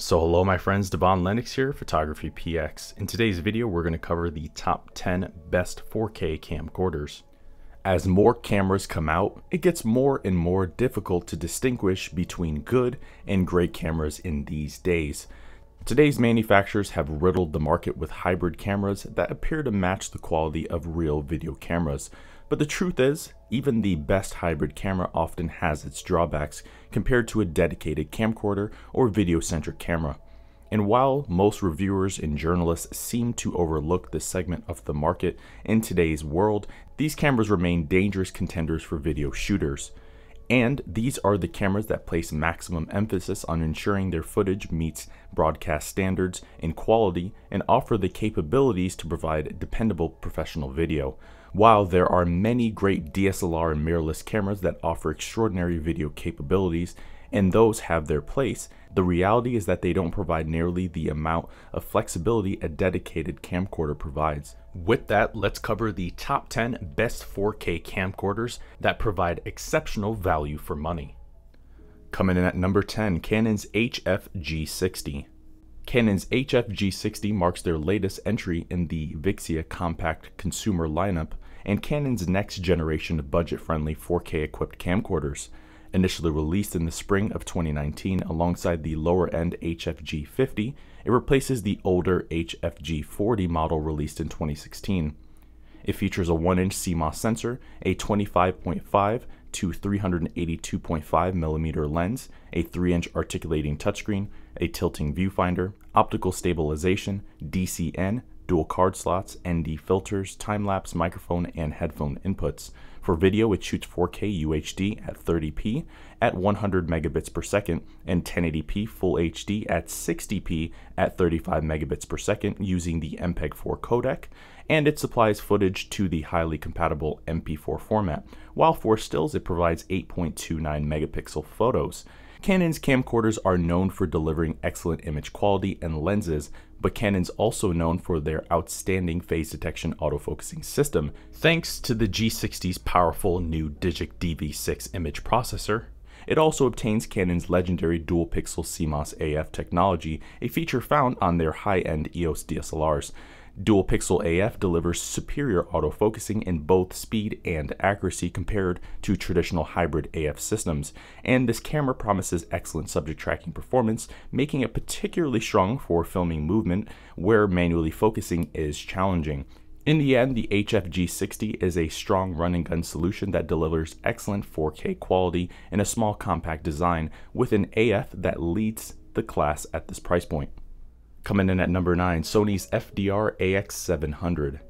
So hello my friends, Devon Lennox here, Photography PX. In today's video, we're going to cover the top 10 best 4K camcorders. As more cameras come out, it gets more and more difficult to distinguish between good and great cameras in these days. Today's manufacturers have riddled the market with hybrid cameras that appear to match the quality of real video cameras, but the truth is, even the best hybrid camera often has its drawbacks compared to a dedicated camcorder or video-centric camera. And while most reviewers and journalists seem to overlook this segment of the market in today's world, these cameras remain dangerous contenders for video shooters. And these are the cameras that place maximum emphasis on ensuring their footage meets broadcast standards in quality and offer the capabilities to provide dependable professional video. While there are many great DSLR and mirrorless cameras that offer extraordinary video capabilities, and those have their place, the reality is that they don't provide nearly the amount of flexibility a dedicated camcorder provides. With that, let's cover the top 10 best 4K camcorders that provide exceptional value for money. Coming in at number 10, Canon's HF-G60. Canon's HF-G60 marks their latest entry in the Vixia compact consumer lineup and Canon's next generation of budget-friendly 4K equipped camcorders. Initially released in the spring of 2019 alongside the lower-end HF-G50, it replaces the older HF-G40 model released in 2016. It features a 1-inch CMOS sensor, a 25.5 to 382.5 millimeter lens, a 3-inch articulating touchscreen, a tilting viewfinder, optical stabilization, DCN, dual card slots, ND filters, time-lapse microphone, and headphone inputs. For video, it shoots 4K UHD at 30p at 100 megabits per second and 1080p Full HD at 60p at 35 megabits per second using the MPEG-4 codec, and it supplies footage to the highly compatible MP4 format. While for stills, it provides 8.29 megapixel photos. Canon's camcorders are known for delivering excellent image quality and lenses, but Canon's also known for their outstanding phase detection autofocusing system, thanks to the G60's powerful new Digic DV6 image processor. It also obtains Canon's legendary dual pixel CMOS AF technology, a feature found on their high-end EOS DSLRs. Dual Pixel AF delivers superior autofocusing in both speed and accuracy compared to traditional hybrid AF systems, and this camera promises excellent subject tracking performance, making it particularly strong for filming movement where manually focusing is challenging. In the end, the HF-G60 is a strong run and gun solution that delivers excellent 4K quality in a small compact design with an AF that leads the class at this price point. Coming in at number 9, Sony's FDR AX700.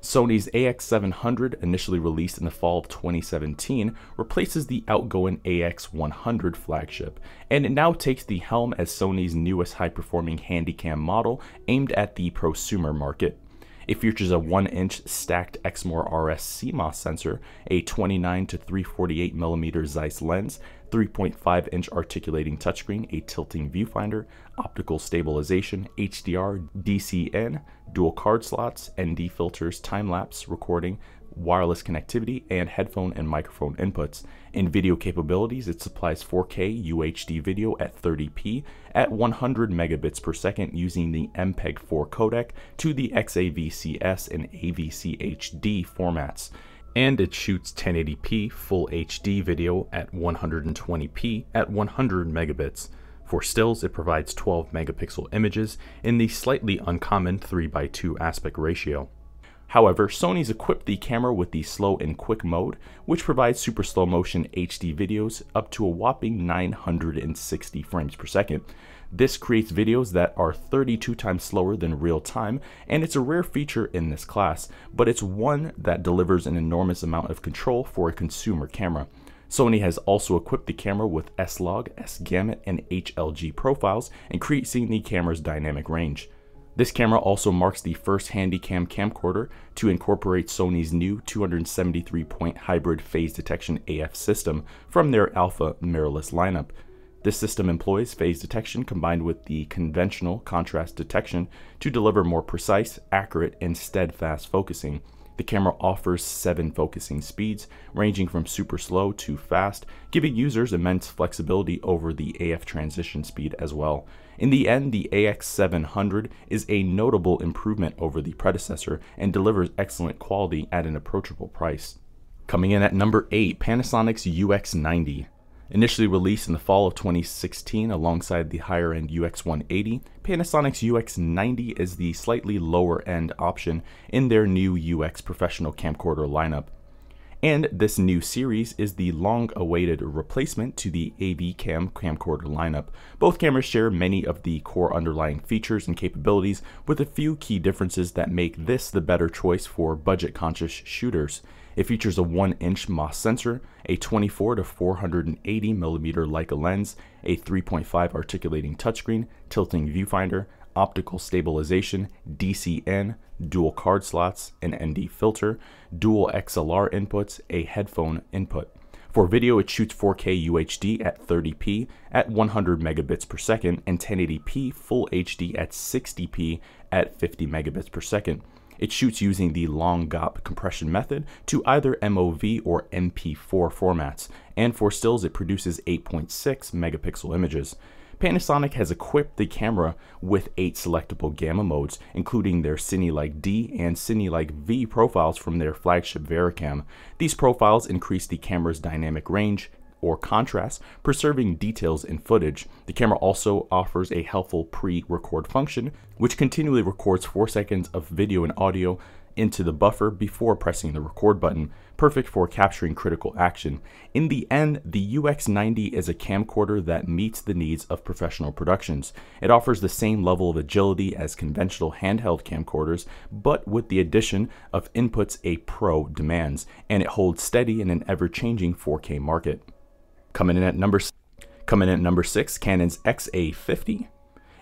Sony's AX700, initially released in the fall of 2017, replaces the outgoing AX100 flagship, and it now takes the helm as Sony's newest high-performing handycam model aimed at the prosumer market. It features a 1-inch stacked Exmor RS CMOS sensor, a 29 to 348 mm Zeiss lens, 3.5 inch articulating touchscreen, a tilting viewfinder, optical stabilization, HDR, DCN, dual card slots, ND filters, time lapse recording, wireless connectivity, and headphone and microphone inputs. In video capabilities, it supplies 4K UHD video at 30p at 100 megabits per second using the MPEG-4 codec to the XAVCS and AVCHD formats and it shoots 1080p full HD video at 120p at 100 megabits. For stills, it provides 12 megapixel images in the slightly uncommon 3x2 aspect ratio. However, Sony's equipped the camera with the slow and quick mode, which provides super slow motion HD videos up to a whopping 960 frames per second. This creates videos that are 32 times slower than real time, and it's a rare feature in this class, but it's one that delivers an enormous amount of control for a consumer camera. Sony has also equipped the camera with S-Log, S-Gamut, and HLG profiles, increasing the camera's dynamic range. This camera also marks the first Handycam camcorder to incorporate Sony's new 273 point hybrid phase detection AF system from their Alpha mirrorless lineup. This system employs phase detection combined with the conventional contrast detection to deliver more precise, accurate, and steadfast focusing. The camera offers seven focusing speeds, ranging from super slow to fast, giving users immense flexibility over the AF transition speed as well. In the end, the AX700 is a notable improvement over the predecessor and delivers excellent quality at an approachable price. Coming in at number 8, Panasonic's UX90. Initially released in the fall of 2016 alongside the higher end UX180, Panasonic's UX90 is the slightly lower end option in their new UX professional camcorder lineup. And this new series is the long awaited replacement to the AV Cam camcorder lineup. Both cameras share many of the core underlying features and capabilities, with a few key differences that make this the better choice for budget conscious shooters. It features a 1 inch MOS sensor, a 24 to 480 millimeter Leica lens, a 3.5 articulating touchscreen, tilting viewfinder, optical stabilization, DCN, dual card slots, an ND filter, dual XLR inputs, a headphone input. For video, it shoots 4K UHD at 30p at 100 megabits per second and 1080p Full HD at 60p at 50 megabits per second. It shoots using the long GOP compression method to either MOV or MP4 formats, and for stills it produces 8.6 megapixel images. Panasonic has equipped the camera with 8 selectable gamma modes, including their Cine-like D and Cine-like V profiles from their flagship VariCam. These profiles increase the camera's dynamic range, or contrast, preserving details in footage. The camera also offers a helpful pre-record function, which continually records 4 seconds of video and audio into the buffer before pressing the record button, perfect for capturing critical action. In the end, the UX90 is a camcorder that meets the needs of professional productions. It offers the same level of agility as conventional handheld camcorders, but with the addition of inputs a pro demands, and it holds steady in an ever-changing 4K market. Coming in at number coming in at number 6, Canon's XA50.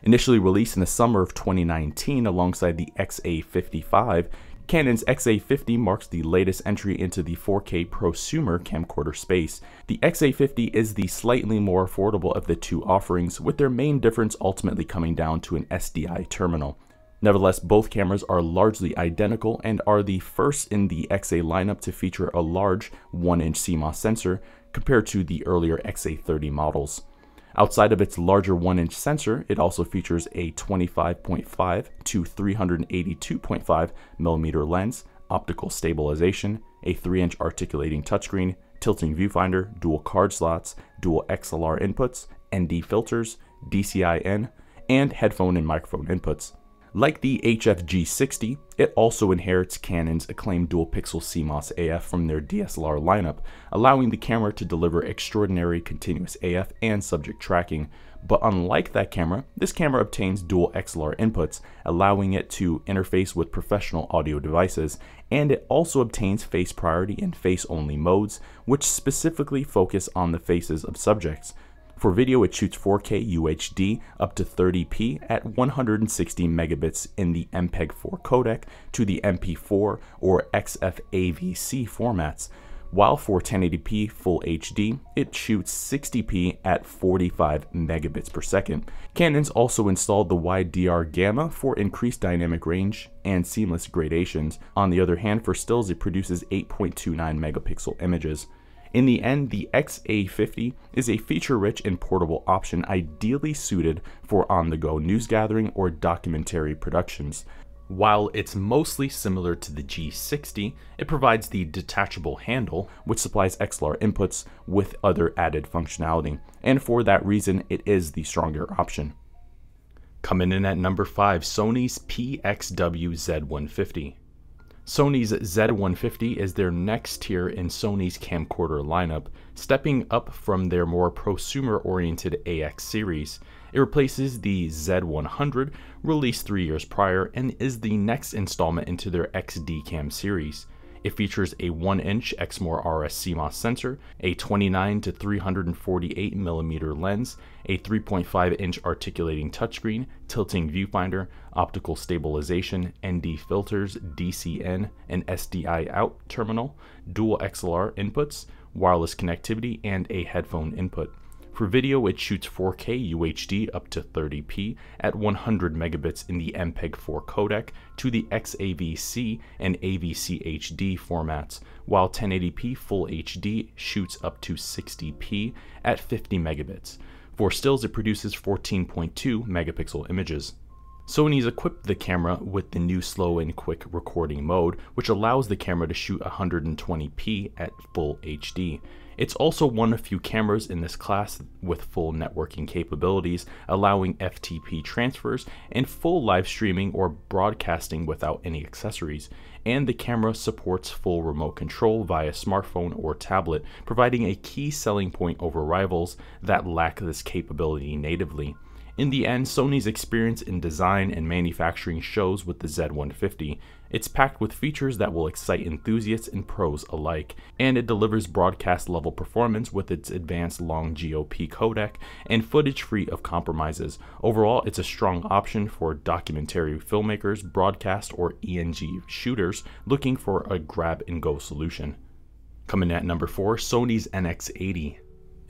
Initially released in the summer of 2019 alongside the XA55, Canon's XA50 marks the latest entry into the 4K prosumer camcorder space. The XA50 is the slightly more affordable of the two offerings, with their main difference ultimately coming down to an SDI terminal. Nevertheless, both cameras are largely identical and are the first in the XA lineup to feature a large 1-inch CMOS sensor compared to the earlier XA30 models. Outside of its larger 1-inch sensor, it also features a 25.5 to 382.5 millimeter lens, optical stabilization, a 3-inch articulating touchscreen, tilting viewfinder, dual card slots, dual XLR inputs, ND filters, DCI-N, and headphone and microphone inputs. Like the HFG60, it also inherits Canon's acclaimed dual pixel CMOS AF from their DSLR lineup, allowing the camera to deliver extraordinary continuous AF and subject tracking. But unlike that camera, this camera obtains dual XLR inputs, allowing it to interface with professional audio devices, and it also obtains face priority and face only modes, which specifically focus on the faces of subjects. For video, it shoots 4K UHD up to 30p at 160 megabits in the MPEG-4 codec to the MP4 or XFAVC formats, while for 1080p Full HD, it shoots 60p at 45 megabits per second. Canon's also installed the Wide DR gamma for increased dynamic range and seamless gradations. On the other hand, for stills, it produces 8.29 megapixel images. In the end, the XA50 is a feature-rich and portable option ideally suited for on-the-go news gathering or documentary productions. While it's mostly similar to the G60, it provides the detachable handle, which supplies XLR inputs with other added functionality, and for that reason, it is the stronger option. Coming in at number 5, Sony's PXW Z150. Sony's Z150 is their next tier in Sony's camcorder lineup, stepping up from their more prosumer-oriented AX series. It replaces the Z100, released three years prior, and is the next installment into their XD-Cam series. It features a 1-inch Exmor RS CMOS sensor, a 29 to 348 millimeter lens, a 3.5-inch articulating touchscreen, tilting viewfinder, optical stabilization, ND filters, DCN, and SDI out terminal, dual XLR inputs, wireless connectivity, and a headphone input. For video, it shoots 4K UHD up to 30p at 100 megabits in the MPEG-4 codec to the XAVC and AVC HD formats, while 1080p Full HD shoots up to 60p at 50 megabits. For stills, it produces 14.2 megapixel images. Sony's equipped the camera with the new slow and quick recording mode, which allows the camera to shoot 120p at full HD. It's also one of few cameras in this class with full networking capabilities, allowing FTP transfers and full live streaming or broadcasting without any accessories. And the camera supports full remote control via smartphone or tablet, providing a key selling point over rivals that lack this capability natively. In the end, Sony's experience in design and manufacturing shows with the Z150. It's packed with features that will excite enthusiasts and pros alike, and it delivers broadcast level performance with its advanced long GOP codec and footage free of compromises. Overall, it's a strong option for documentary filmmakers, broadcast, or ENG shooters looking for a grab and go solution. Coming at number 4, Sony's NX80.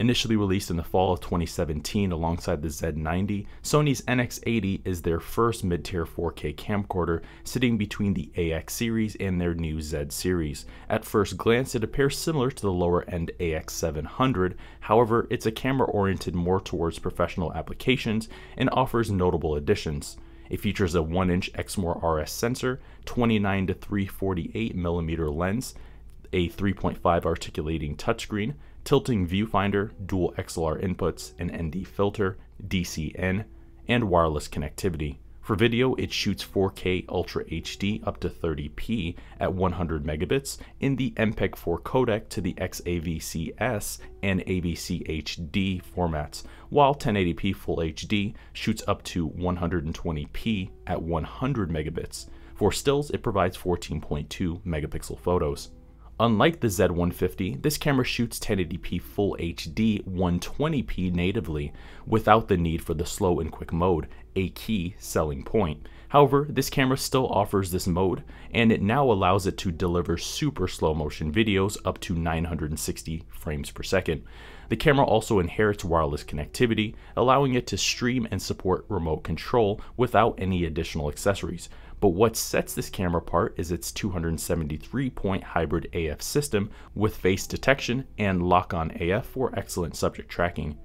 Initially released in the fall of 2017 alongside the Z90, Sony's NX80 is their first mid-tier 4K camcorder, sitting between the AX series and their new Z series. At first glance, it appears similar to the lower-end AX700, however, it's a camera oriented more towards professional applications and offers notable additions. It features a 1-inch Exmor RS sensor, 29 to 348 mm lens, a 3.5 articulating touchscreen, tilting viewfinder, dual XLR inputs, an ND filter, DCN, and wireless connectivity. For video, it shoots 4K Ultra HD up to 30p at 100 megabits in the MPEG-4 codec to the XAVC-S and AVC HD formats, while 1080p Full HD shoots up to 120p at 100 megabits. For stills, it provides 14.2 megapixel photos. Unlike the Z150, this camera shoots 1080p Full HD 120p natively without the need for the slow and quick mode, a key selling point. However, this camera still offers this mode, and it now allows it to deliver super slow motion videos up to 960 frames per second. The camera also inherits wireless connectivity, allowing it to stream and support remote control without any additional accessories, but what sets this camera apart is its 273 point hybrid AF system with face detection and lock on AF for excellent subject tracking.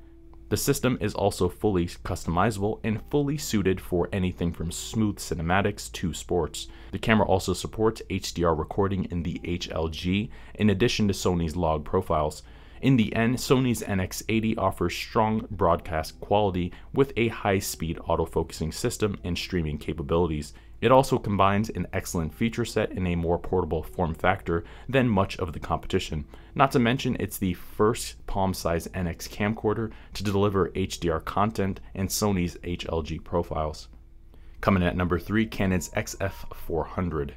The system is also fully customizable and fully suited for anything from smooth cinematics to sports. The camera also supports HDR recording in the HLG in addition to Sony's log profiles. In the end, Sony's NX80 offers strong broadcast quality with a high-speed autofocusing system and streaming capabilities. It also combines an excellent feature set in a more portable form factor than much of the competition. Not to mention, it's the first palm-sized NX camcorder to deliver HDR content and Sony's HLG profiles. Coming at number 3, Canon's XF400.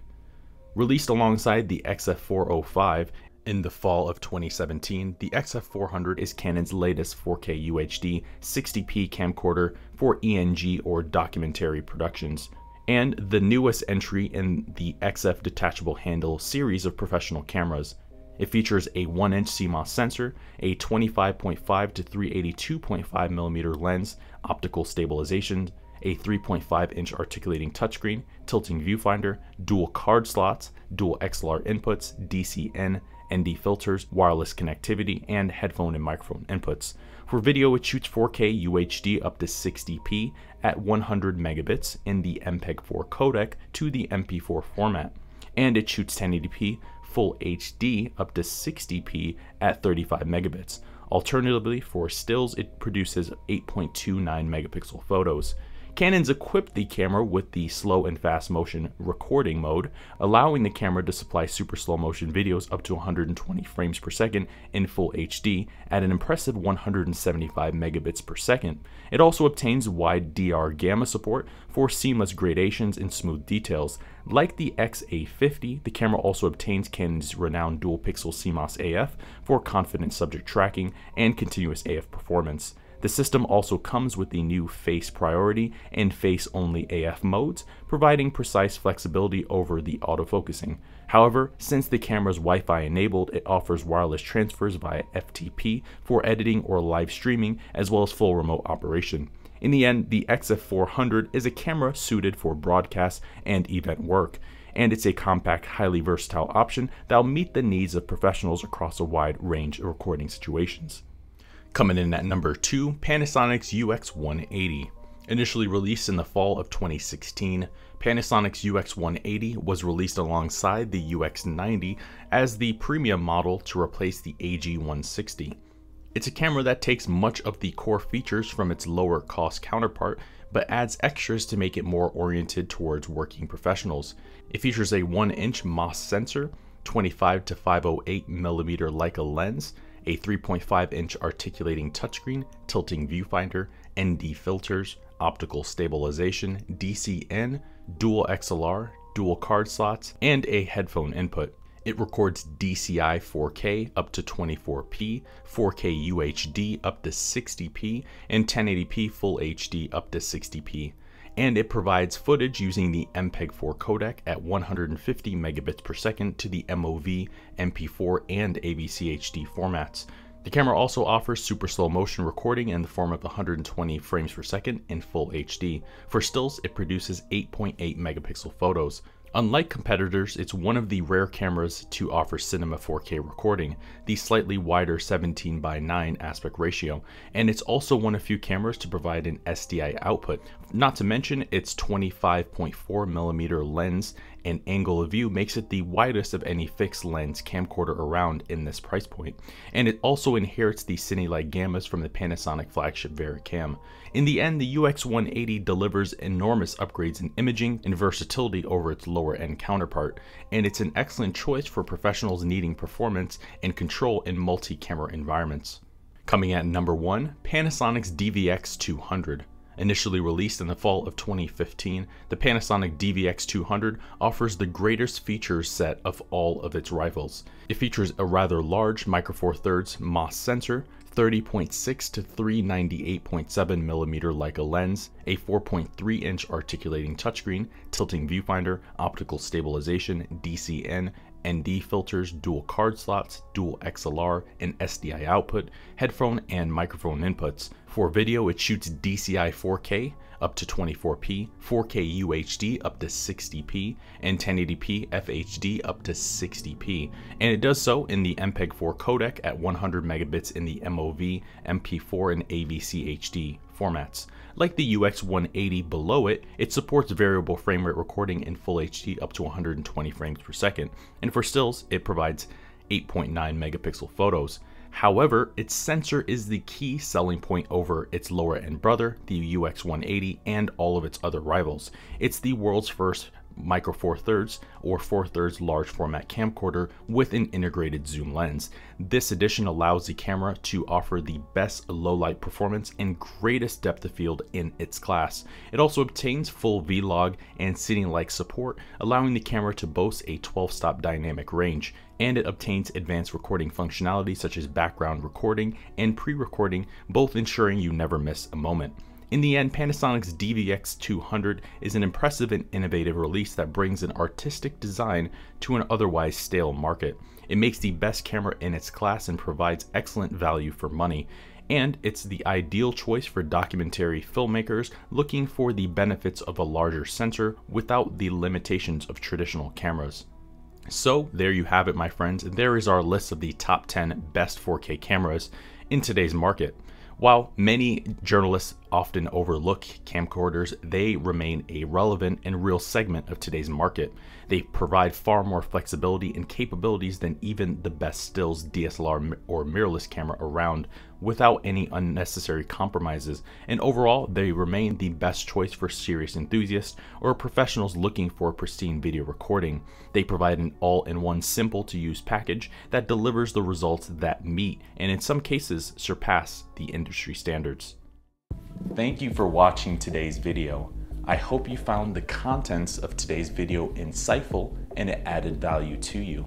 Released alongside the XF405 in the fall of 2017, the XF400 is Canon's latest 4K UHD 60p camcorder for ENG or documentary productions and the newest entry in the XF detachable handle series of professional cameras. It features a 1-inch CMOS sensor, a 25.5 to 382.5mm lens, optical stabilization, a 3.5-inch articulating touchscreen, tilting viewfinder, dual card slots, dual XLR inputs, DCN, ND filters, wireless connectivity, and headphone and microphone inputs. For video, it shoots 4K UHD up to 60p at 100 megabits in the MPEG-4 codec to the MP4 format, and it shoots 1080p Full HD up to 60p at 35 megabits. Alternatively, for stills, it produces 8.29 megapixel photos. Canon's equipped the camera with the slow and fast motion recording mode, allowing the camera to supply super slow motion videos up to 120 frames per second in full HD at an impressive 175 megabits per second. It also obtains wide DR gamma support for seamless gradations and smooth details. Like the XA50, the camera also obtains Canon's renowned dual pixel CMOS AF for confident subject tracking and continuous AF performance. The system also comes with the new face priority and face only AF modes, providing precise flexibility over the autofocusing. However, since the camera's is Wi Fi enabled, it offers wireless transfers via FTP for editing or live streaming, as well as full remote operation. In the end, the XF400 is a camera suited for broadcast and event work, and it's a compact, highly versatile option that will meet the needs of professionals across a wide range of recording situations. Coming in at number 2, Panasonic's UX180. Initially released in the fall of 2016, Panasonic's UX180 was released alongside the UX90 as the premium model to replace the AG160. It's a camera that takes much of the core features from its lower cost counterpart, but adds extras to make it more oriented towards working professionals. It features a 1 inch MOS sensor, 25 to 508 millimeter Leica lens, a 3.5 inch articulating touchscreen, tilting viewfinder, ND filters, optical stabilization, DCN, dual XLR, dual card slots, and a headphone input. It records DCI 4K up to 24p, 4K UHD up to 60p, and 1080p Full HD up to 60p. And it provides footage using the MPEG-4 codec at 150 megabits per second to the MOV, MP4, and AVC HD formats. The camera also offers super slow motion recording in the form of 120 frames per second in full HD. For stills, it produces 8.8 megapixel photos. Unlike competitors, it's one of the rare cameras to offer Cinema 4K recording, the slightly wider 17 by 9 aspect ratio, and it's also one of few cameras to provide an SDI output. Not to mention its 25.4mm lens and angle of view makes it the widest of any fixed lens camcorder around in this price point, and it also inherits the Cine-like gammas from the Panasonic flagship VariCam. In the end, the UX180 delivers enormous upgrades in imaging and versatility over its lower end counterpart, and it's an excellent choice for professionals needing performance and control in multi-camera environments. Coming at number 1, Panasonic's DVX200. Initially released in the fall of 2015, the Panasonic DVX200 offers the greatest feature set of all of its rivals. It features a rather large Micro Four Thirds MOS sensor, 30.6 to 398.7 millimeter Leica lens, a 4.3 inch articulating touchscreen, tilting viewfinder, optical stabilization, DCN, ND filters, dual card slots, dual XLR and SDI output, headphone and microphone inputs. For video, it shoots DCI 4K up to 24p, 4K UHD up to 60p, and 1080p FHD up to 60p. And it does so in the MPEG-4 codec at 100 megabits in the MOV, MP4, and AVC HD formats. Like the UX180 below it, it supports variable frame rate recording in Full HD up to 120 frames per second, and for stills, it provides 8.9 megapixel photos. However, its sensor is the key selling point over its lower end brother, the UX180, and all of its other rivals. It's the world's first micro four thirds or four thirds large format camcorder with an integrated zoom lens. This addition allows the camera to offer the best low light performance and greatest depth of field in its class. It also obtains full V-Log and Cine-like support, allowing the camera to boast a 12 stop dynamic range and it obtains advanced recording functionality such as background recording and pre-recording, both ensuring you never miss a moment. In the end, Panasonic's DVX200 is an impressive and innovative release that brings an artistic design to an otherwise stale market. It makes the best camera in its class and provides excellent value for money. And it's the ideal choice for documentary filmmakers looking for the benefits of a larger sensor without the limitations of traditional cameras. So, there you have it, my friends. There is our list of the top 10 best 4K cameras in today's market. While many journalists often overlook camcorders, they remain a relevant and real segment of today's market. They provide far more flexibility and capabilities than even the best stills DSLR or mirrorless camera around without any unnecessary compromises, and overall, they remain the best choice for serious enthusiasts or professionals looking for pristine video recording. They provide an all in one simple to use package that delivers the results that meet and, in some cases, surpass the industry standards. Thank you for watching today's video. I hope you found the contents of today's video insightful and it added value to you.